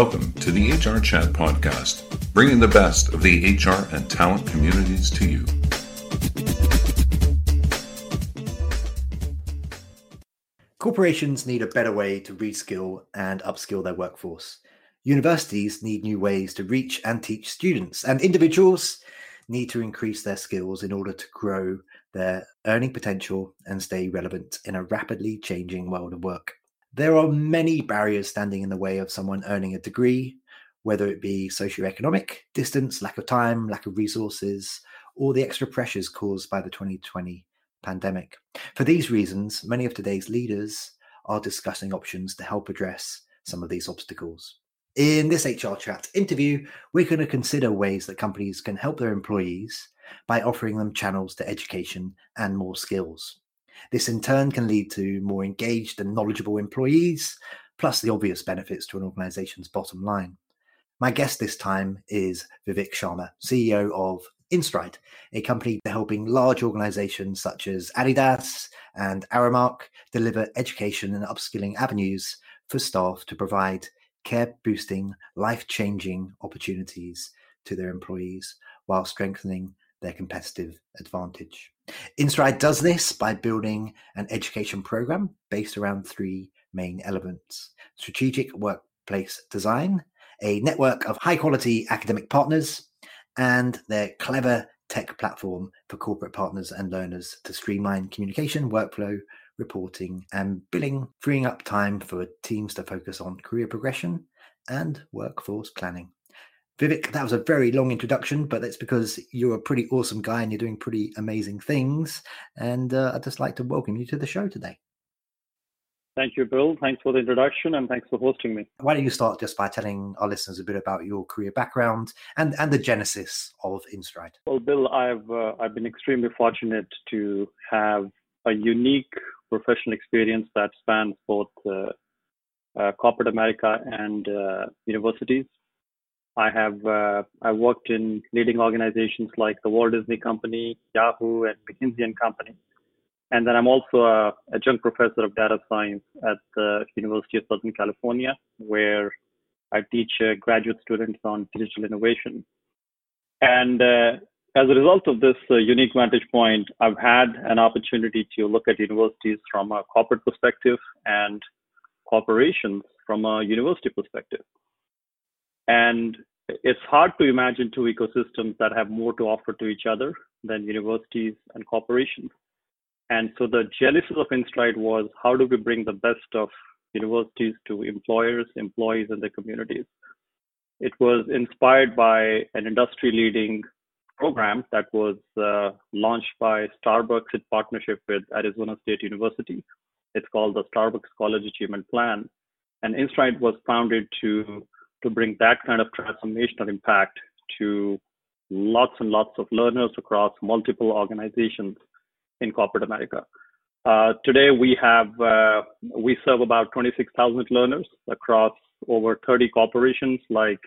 Welcome to the HR Chat Podcast, bringing the best of the HR and talent communities to you. Corporations need a better way to reskill and upskill their workforce. Universities need new ways to reach and teach students, and individuals need to increase their skills in order to grow their earning potential and stay relevant in a rapidly changing world of work. There are many barriers standing in the way of someone earning a degree, whether it be socioeconomic, distance, lack of time, lack of resources, or the extra pressures caused by the 2020 pandemic. For these reasons, many of today's leaders are discussing options to help address some of these obstacles. In this HR Chat interview, we're going to consider ways that companies can help their employees by offering them channels to education and more skills. This in turn can lead to more engaged and knowledgeable employees, plus the obvious benefits to an organization's bottom line. My guest this time is Vivek Sharma, CEO of InStride, a company helping large organizations such as Adidas and Aramark deliver education and upskilling avenues for staff to provide care boosting, life changing opportunities to their employees while strengthening their competitive advantage. InStride does this by building an education program based around three main elements strategic workplace design, a network of high quality academic partners, and their clever tech platform for corporate partners and learners to streamline communication, workflow, reporting, and billing, freeing up time for teams to focus on career progression and workforce planning. Vivek, that was a very long introduction, but that's because you're a pretty awesome guy and you're doing pretty amazing things. And uh, I'd just like to welcome you to the show today. Thank you, Bill. Thanks for the introduction and thanks for hosting me. Why don't you start just by telling our listeners a bit about your career background and, and the genesis of InStride? Well, Bill, I've uh, I've been extremely fortunate to have a unique professional experience that spans both uh, uh, corporate America and uh, universities. I have uh, I worked in leading organizations like the Walt Disney Company, Yahoo, and McKinsey and Company. And then I'm also a adjunct professor of data science at the University of Southern California, where I teach uh, graduate students on digital innovation. And uh, as a result of this uh, unique vantage point, I've had an opportunity to look at universities from a corporate perspective and corporations from a university perspective. And it's hard to imagine two ecosystems that have more to offer to each other than universities and corporations. And so the genesis of InStride was how do we bring the best of universities to employers, employees, and their communities? It was inspired by an industry leading program that was uh, launched by Starbucks in partnership with Arizona State University. It's called the Starbucks College Achievement Plan. And InStride was founded to to bring that kind of transformational impact to lots and lots of learners across multiple organizations in corporate America. Uh, today we have uh, we serve about 26,000 learners across over 30 corporations like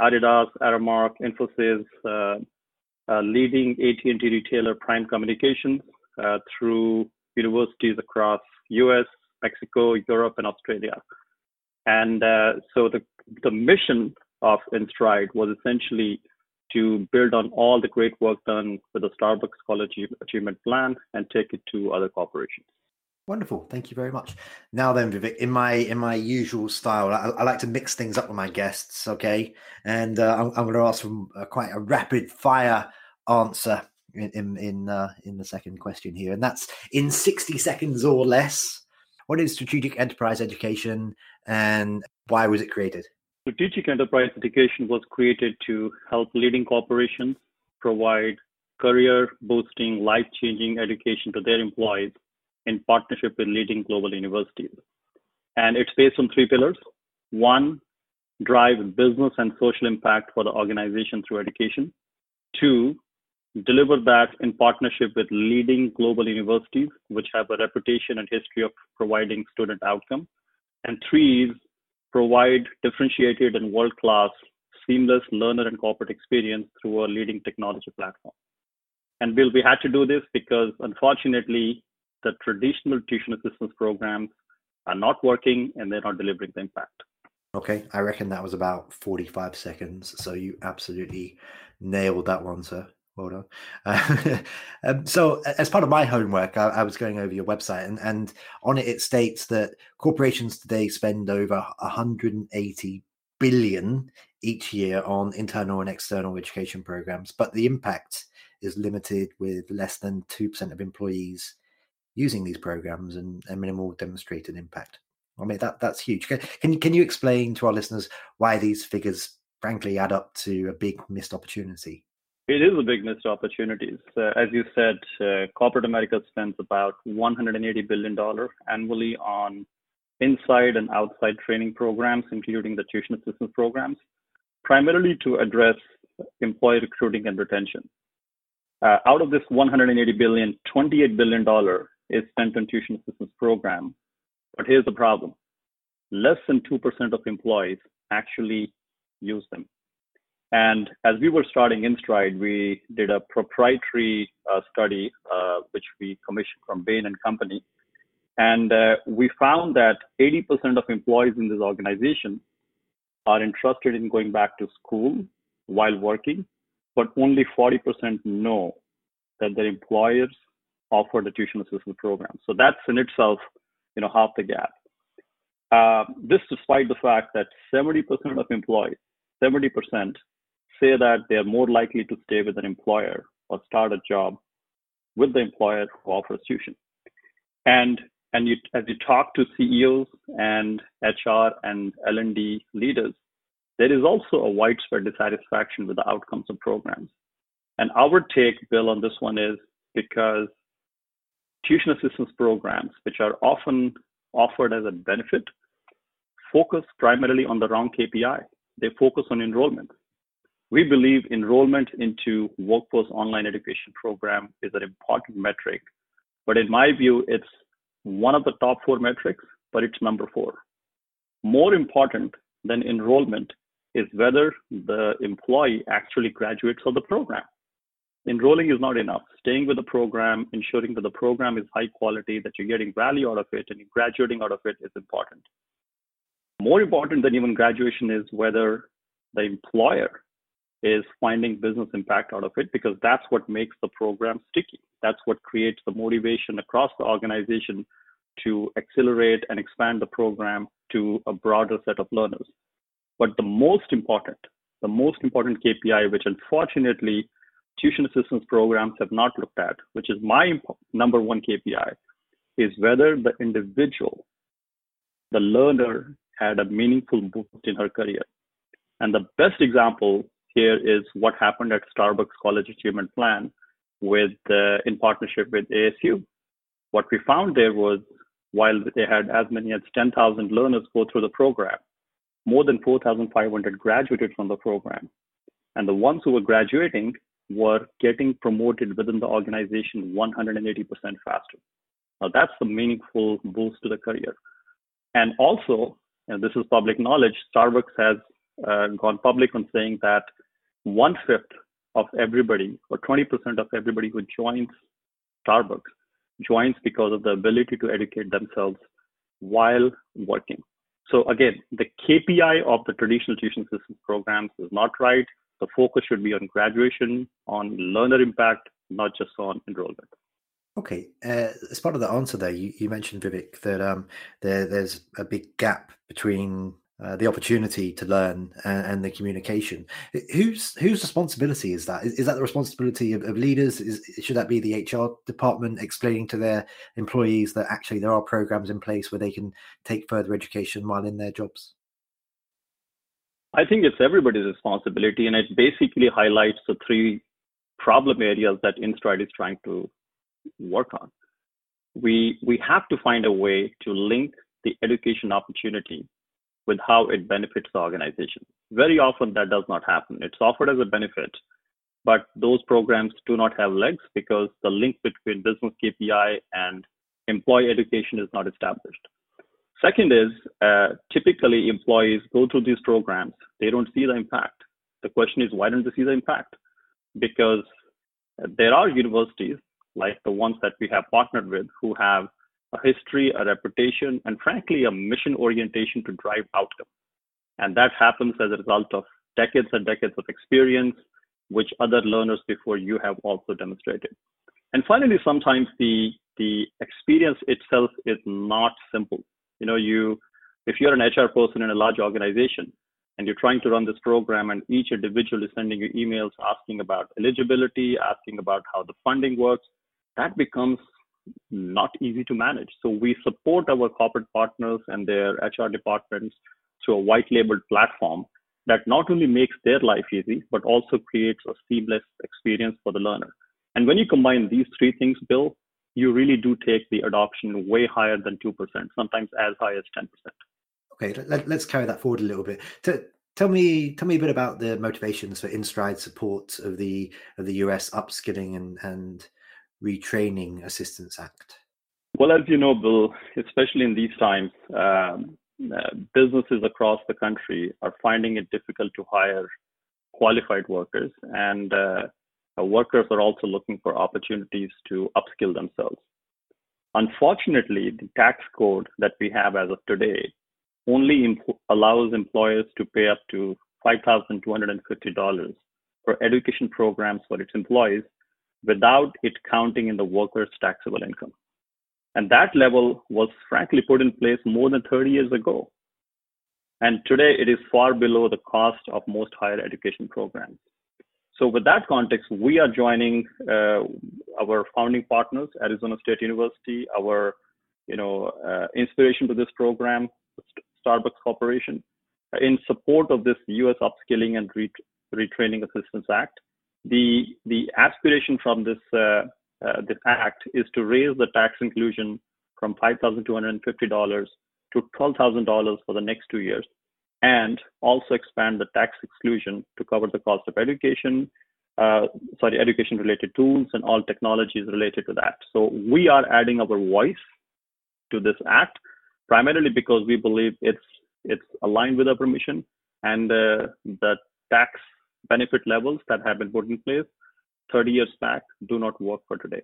Adidas, Aramark, Infosys, uh, uh leading AT&T retailer Prime Communications uh, through universities across US, Mexico, Europe, and Australia. And uh, so the, the mission of InStride was essentially to build on all the great work done with the Starbucks College Achievement Plan and take it to other corporations. Wonderful, thank you very much. Now then, Vivek, in my in my usual style, I, I like to mix things up with my guests. Okay, and uh, I'm, I'm, going to ask from quite a rapid fire answer in in in, uh, in the second question here, and that's in 60 seconds or less. What is strategic enterprise education and why was it created? Strategic enterprise education was created to help leading corporations provide career boosting, life changing education to their employees in partnership with leading global universities. And it's based on three pillars. One, drive business and social impact for the organization through education. Two, deliver that in partnership with leading global universities, which have a reputation and history of providing student outcome. And three is provide differentiated and world-class seamless learner and corporate experience through a leading technology platform. And Bill, we had to do this because unfortunately, the traditional tuition assistance programs are not working and they're not delivering the impact. Okay, I reckon that was about 45 seconds. So you absolutely nailed that one, sir. Well done. Uh, um, so, as part of my homework, I, I, was going over your website, and, and on it, it states that corporations today spend over 180 billion each year on internal and external education programs, but the impact is limited with less than 2% of employees using these programs and, and minimal demonstrated impact. I mean, that that's huge. Can, can, can you explain to our listeners why these figures, frankly, add up to a big missed opportunity? It is a big missed opportunity. Uh, as you said, uh, corporate America spends about $180 billion annually on inside and outside training programs, including the tuition assistance programs, primarily to address employee recruiting and retention. Uh, out of this 180 billion, 28 billion dollar is spent on tuition assistance program. But here's the problem: less than two percent of employees actually use them. And as we were starting InStride, we did a proprietary uh, study, uh, which we commissioned from Bain and Company, and uh, we found that 80% of employees in this organization are interested in going back to school while working, but only 40% know that their employers offer the tuition assistance program. So that's in itself, you know, half the gap. Uh, this despite the fact that 70% of employees, 70% say that they are more likely to stay with an employer or start a job with the employer who offers tuition. And and you, as you talk to CEOs and HR and L&D leaders, there is also a widespread dissatisfaction with the outcomes of programs. And our take, Bill, on this one is because tuition assistance programs, which are often offered as a benefit, focus primarily on the wrong KPI. They focus on enrollment. We believe enrollment into workforce online education program is an important metric, but in my view, it's one of the top four metrics, but it's number four. More important than enrollment is whether the employee actually graduates of the program. Enrolling is not enough. Staying with the program, ensuring that the program is high quality, that you're getting value out of it, and you're graduating out of it is important. More important than even graduation is whether the employer is finding business impact out of it because that's what makes the program sticky. That's what creates the motivation across the organization to accelerate and expand the program to a broader set of learners. But the most important, the most important KPI, which unfortunately tuition assistance programs have not looked at, which is my number one KPI, is whether the individual, the learner, had a meaningful boost in her career. And the best example here is what happened at Starbucks College Achievement Plan with uh, in partnership with ASU. What we found there was while they had as many as 10,000 learners go through the program, more than 4,500 graduated from the program. And the ones who were graduating were getting promoted within the organization 180% faster. Now, that's a meaningful boost to the career. And also, and this is public knowledge, Starbucks has uh, gone public on saying that one fifth of everybody, or 20% of everybody who joins Starbucks, joins because of the ability to educate themselves while working. So again, the KPI of the traditional tuition assistance programs is not right. The focus should be on graduation, on learner impact, not just on enrollment. Okay, uh, as part of the answer there, you, you mentioned Vivek that um, there, there's a big gap between uh, the opportunity to learn and, and, the communication. Whose whose responsibility is that? Is, is that the responsibility of, of, leaders? Is should that be the HR department explaining to their employees that actually there are programs in place where they can take further education while in their jobs? I think it's everybody's responsibility, and it basically highlights the three problem areas that InStride is trying to work on. We we have to find a way to link the education opportunity with how it benefits the organization. Very often that does not happen. It's offered as a benefit, but those programs do not have legs because the link between business KPI and employee education is not established. Second is uh, typically employees go through these programs, they don't see the impact. The question is, why don't they see the impact? Because there are universities like the ones that we have partnered with who have a history, a reputation, and frankly, a mission orientation to drive outcome. And that happens as a result of decades and decades of experience, which other learners before you have also demonstrated. And finally, sometimes the the experience itself is not simple. You know, you if you're an HR person in a large organization and you're trying to run this program and each individual is sending you emails asking about eligibility, asking about how the funding works, that becomes not easy to manage. So we support our corporate partners and their HR departments through a white labeled platform that not only makes their life easy, but also creates a seamless experience for the learner. And when you combine these three things, Bill, you really do take the adoption way higher than 2%, sometimes as high as 10%. Okay, let, us carry that forward a little bit. To, tell me, tell me a bit about the motivations for InStride support of the of the US upskilling and, and Retraining Assistance Act? Well, as you know, Bill, especially in these times, um, uh, businesses across the country are finding it difficult to hire qualified workers, and uh, workers are also looking for opportunities to upskill themselves. Unfortunately, the tax code that we have as of today only imp- allows employers to pay up to $5,250 for education programs for its employees without it counting in the worker's taxable income. And that level was frankly put in place more than 30 years ago. And today it is far below the cost of most higher education programs. So, with that context, we are joining uh, our founding partners, Arizona State University, our you know, uh, inspiration to this program, Starbucks Corporation, in support of this U.S. Upskilling and Retraining Assistance Act the the aspiration from this uh, uh, this act is to raise the tax inclusion from $5,250 to $12,000 for the next two years, and also expand the tax exclusion to cover the cost of education, uh, sorry, education-related tools and all technologies related to that. So we are adding our voice to this act, primarily because we believe it's it's aligned with our mission, and uh, the tax benefit levels that have been put in place 30 years back do not work for today.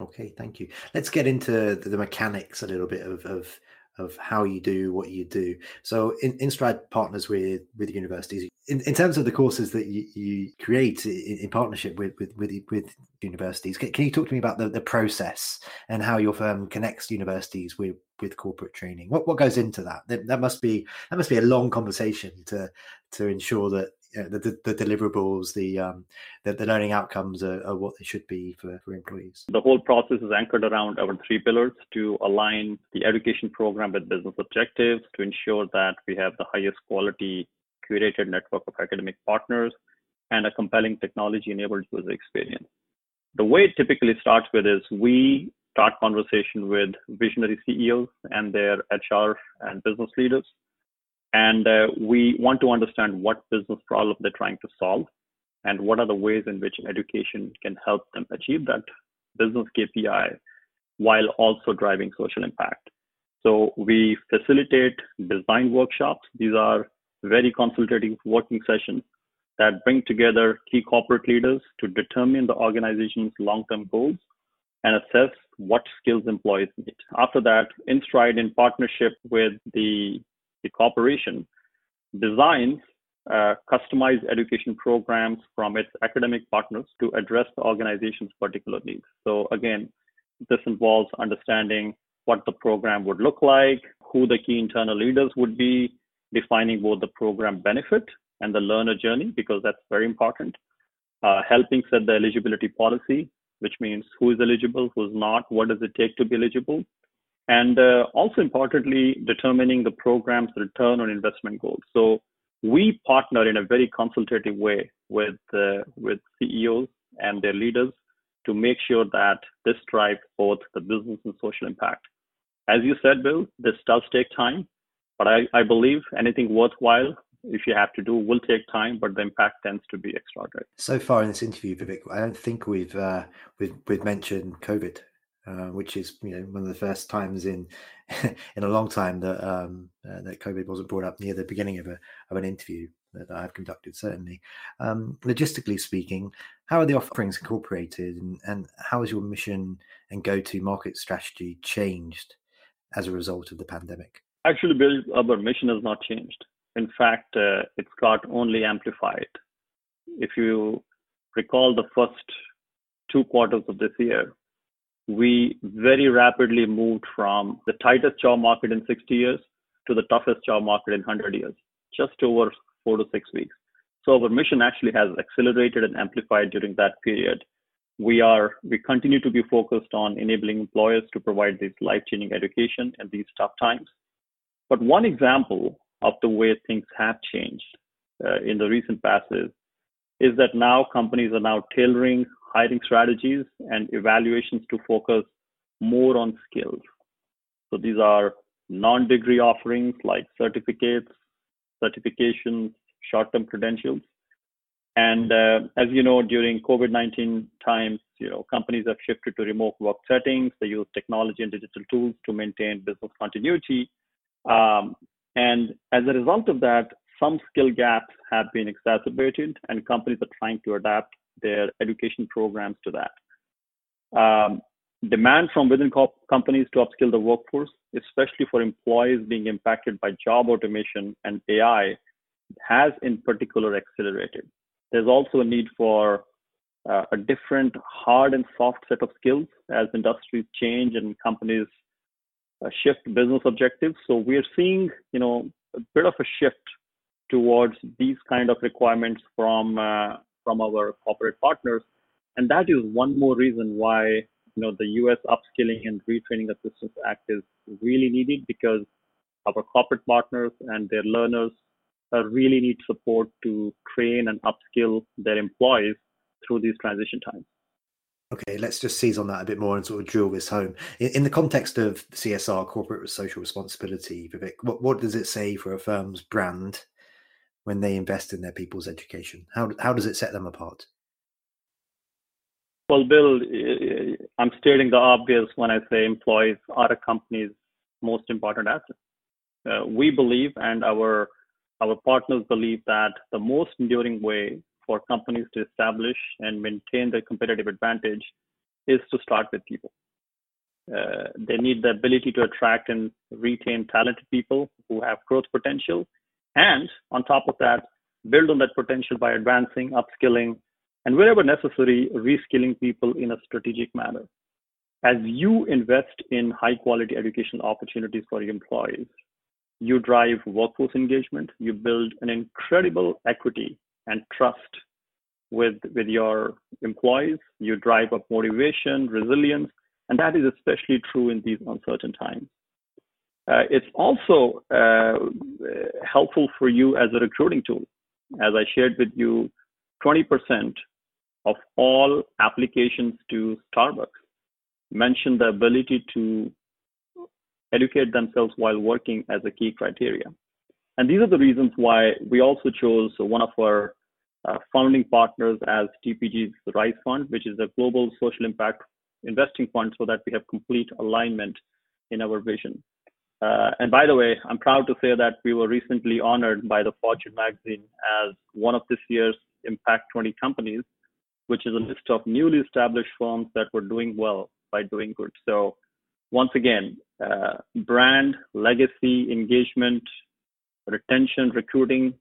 Okay, thank you. Let's get into the mechanics a little bit of, of of how you do what you do. So, in, InStride partners with with universities. In, in terms of the courses that you, you create in, in, partnership with with with, with universities, can, can, you talk to me about the, the process and how your firm connects universities with with corporate training? What what goes into that? That, that must be that must be a long conversation to to ensure that you know, the, the, the, deliverables, the, um, the, the learning outcomes are, are, what they should be for, for employees. The whole process is anchored around our three pillars to align the education program with business objectives, to ensure that we have the highest quality curated network of academic partners, and a compelling technology-enabled user experience. The way it typically starts with is we start conversation with visionary CEOs and their HR and business leaders and uh, we want to understand what business problem they're trying to solve and what are the ways in which education can help them achieve that business KPI while also driving social impact. So we facilitate design workshops. These are very consultative working sessions that bring together key corporate leaders to determine the organization's long-term goals and assess what skills employees need. After that, InStride in partnership with the the corporation designs uh, customized education programs from its academic partners to address the organization's particular needs. So again, this involves understanding what the program would look like, who the key internal leaders would be, defining both the program benefit and the learner journey, because that's very important, uh, helping set the eligibility policy, which means who is eligible, who's not, what does it take to be eligible, and uh, also importantly, determining the program's return on investment goals. So we partner in a very consultative way with uh, with CEOs and their leaders to make sure that this drives both the business and social impact. As you said, Bill, this does take time, but I, I believe anything worthwhile if you have to do will take time, but the impact tends to be extraordinary. So far in this interview, Vivek, I don't think we've uh, we've, we've mentioned COVID uh, which is you know one of the first times in in a long time that um, uh, that COVID wasn't brought up near the beginning of a of an interview that I've conducted. Certainly, um, logistically speaking, how are the offerings incorporated, and, and how has your mission and go to market strategy changed as a result of the pandemic? Actually, Bill, our mission has not changed. In fact, uh, it's got only amplified. If you recall the first two quarters of this year, we very rapidly moved from the tightest job market in 60 years to the toughest job market in 100 years, just over four to six weeks. So our mission actually has accelerated and amplified during that period. We are we continue to be focused on enabling employers to provide this life-changing education in these tough times. But one example of the way things have changed uh, in the recent past is, is that now companies are now tailoring hiring strategies and evaluations to focus more on skills. So these are non-degree offerings like certificates, certifications, short-term credentials. And uh, as you know, during COVID-19 times, you know, companies have shifted to remote work settings. They use technology and digital tools to maintain business continuity. Um, and as a result of that, some skill gaps have been exacerbated, and companies are trying to adapt their education programs to that. Um, demand from within co- companies to upskill the workforce, especially for employees being impacted by job automation and AI, has in particular accelerated. There's also a need for uh, a different hard and soft set of skills as industries change and companies uh, shift business objectives. So we're seeing, you know, a bit of a shift towards these kind of requirements from uh, from our corporate partners. And that is one more reason why you know the US upskilling and retraining assistance act is really needed because our corporate partners and their learners uh, really need support to train and upskill their employees through these transition times. Okay, let's just seize on that a bit more and sort of drill this home. In, in the context of CSR, corporate social responsibility, Vivek, what, what does it say for a firm's brand when they invest in their people's education? How how does it set them apart? Well, Bill, I'm stating the obvious when I say employees are a company's most important asset. Uh, we believe, and our our partners believe that the most enduring way for companies to establish and maintain their competitive advantage is to start with people. Uh, they need the ability to attract and retain talented people who have growth potential and on top of that, build on that potential by advancing, upskilling, and wherever necessary, reskilling people in a strategic manner. As you invest in high quality educational opportunities for your employees, you drive workforce engagement, you build an incredible equity and trust with, with your employees, you drive up motivation, resilience, and that is especially true in these uncertain times. Uh, it's also uh, helpful for you as a recruiting tool. As I shared with you, 20% of all applications to Starbucks mention the ability to educate themselves while working as a key criteria. And these are the reasons why we also chose one of our uh, founding partners as TPG's Rise Fund, which is a global social impact investing fund, so that we have complete alignment in our vision. Uh, and by the way, I'm proud to say that we were recently honored by the Fortune magazine as one of this year's Impact 20 companies, which is a list of newly established firms that were doing well by doing good. So, once again, uh, brand, legacy, engagement, retention, recruiting,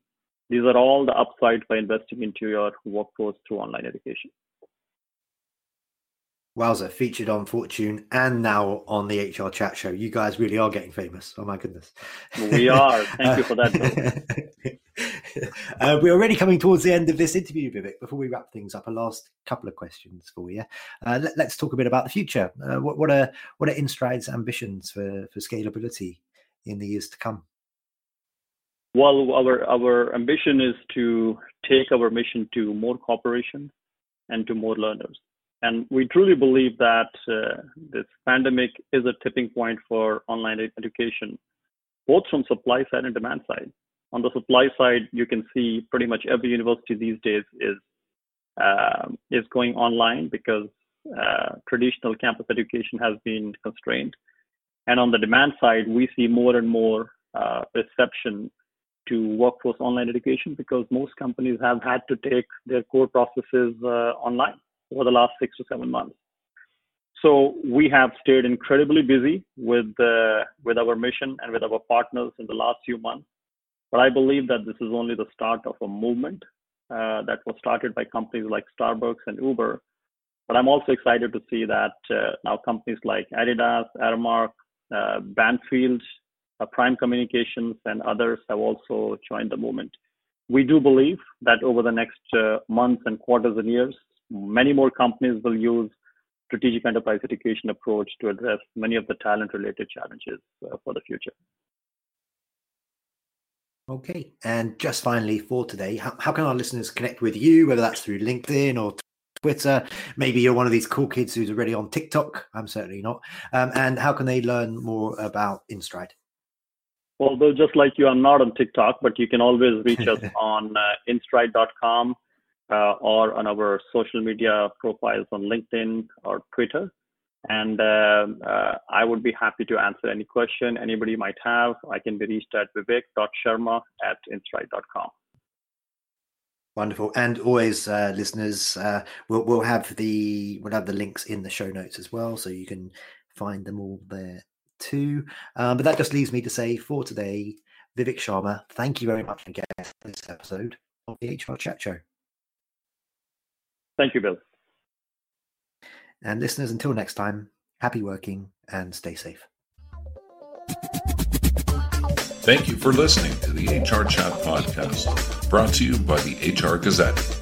these are all the upsides by investing into your workforce through online education. Wowza, featured on Fortune and now on the HR Chat Show. You guys really are getting famous. Oh my goodness. We are. Thank you for that. uh, we're already coming towards the end of this interview, Vivek. Before we wrap things up, a last couple of questions for you. Uh, let, us talk a bit about the future. Uh, what, what, are what are InStride's ambitions for, for scalability in the years to come? Well, our our ambition is to take our mission to more corporations and to more learners. And we truly believe that uh, this pandemic is a tipping point for online education, both from supply side and demand side. On the supply side, you can see pretty much every university these days is uh, is going online because uh, traditional campus education has been constrained. And on the demand side, we see more and more uh, reception to workforce online education because most companies have had to take their core processes uh, online over the last six to seven months. So we have stayed incredibly busy with uh, with our mission and with our partners in the last few months. But I believe that this is only the start of a movement uh, that was started by companies like Starbucks and Uber. But I'm also excited to see that uh, now companies like Adidas, Aramark, uh, Banfield, uh, Prime Communications, and others have also joined the movement. We do believe that over the next uh, months and quarters and years, many more companies will use strategic enterprise education approach to address many of the talent related challenges uh, for the future. Okay. And just finally for today, how, how can our listeners connect with you, whether that's through LinkedIn or Twitter? Maybe you're one of these cool kids who's already on TikTok. I'm certainly not. Um, and how can they learn more about InStride? Well, just like you, I'm not on TikTok, but you can always reach us on uh, instride.com uh, or on our social media profiles on LinkedIn or Twitter. And uh, uh, I would be happy to answer any question anybody might have. I can be reached at vivek.sharma at instride.com. Wonderful, and always, uh, listeners, uh, we'll we'll have the we'll have the links in the show notes as well, so you can find them all there too. Um, but that just leaves me to say for today, Vivek Sharma, thank you very much again for this episode of the HR Chat Show. Thank you, Bill. And listeners, until next time, happy working and stay safe. Thank you for listening to the HR Chat Podcast, brought to you by the HR Gazette.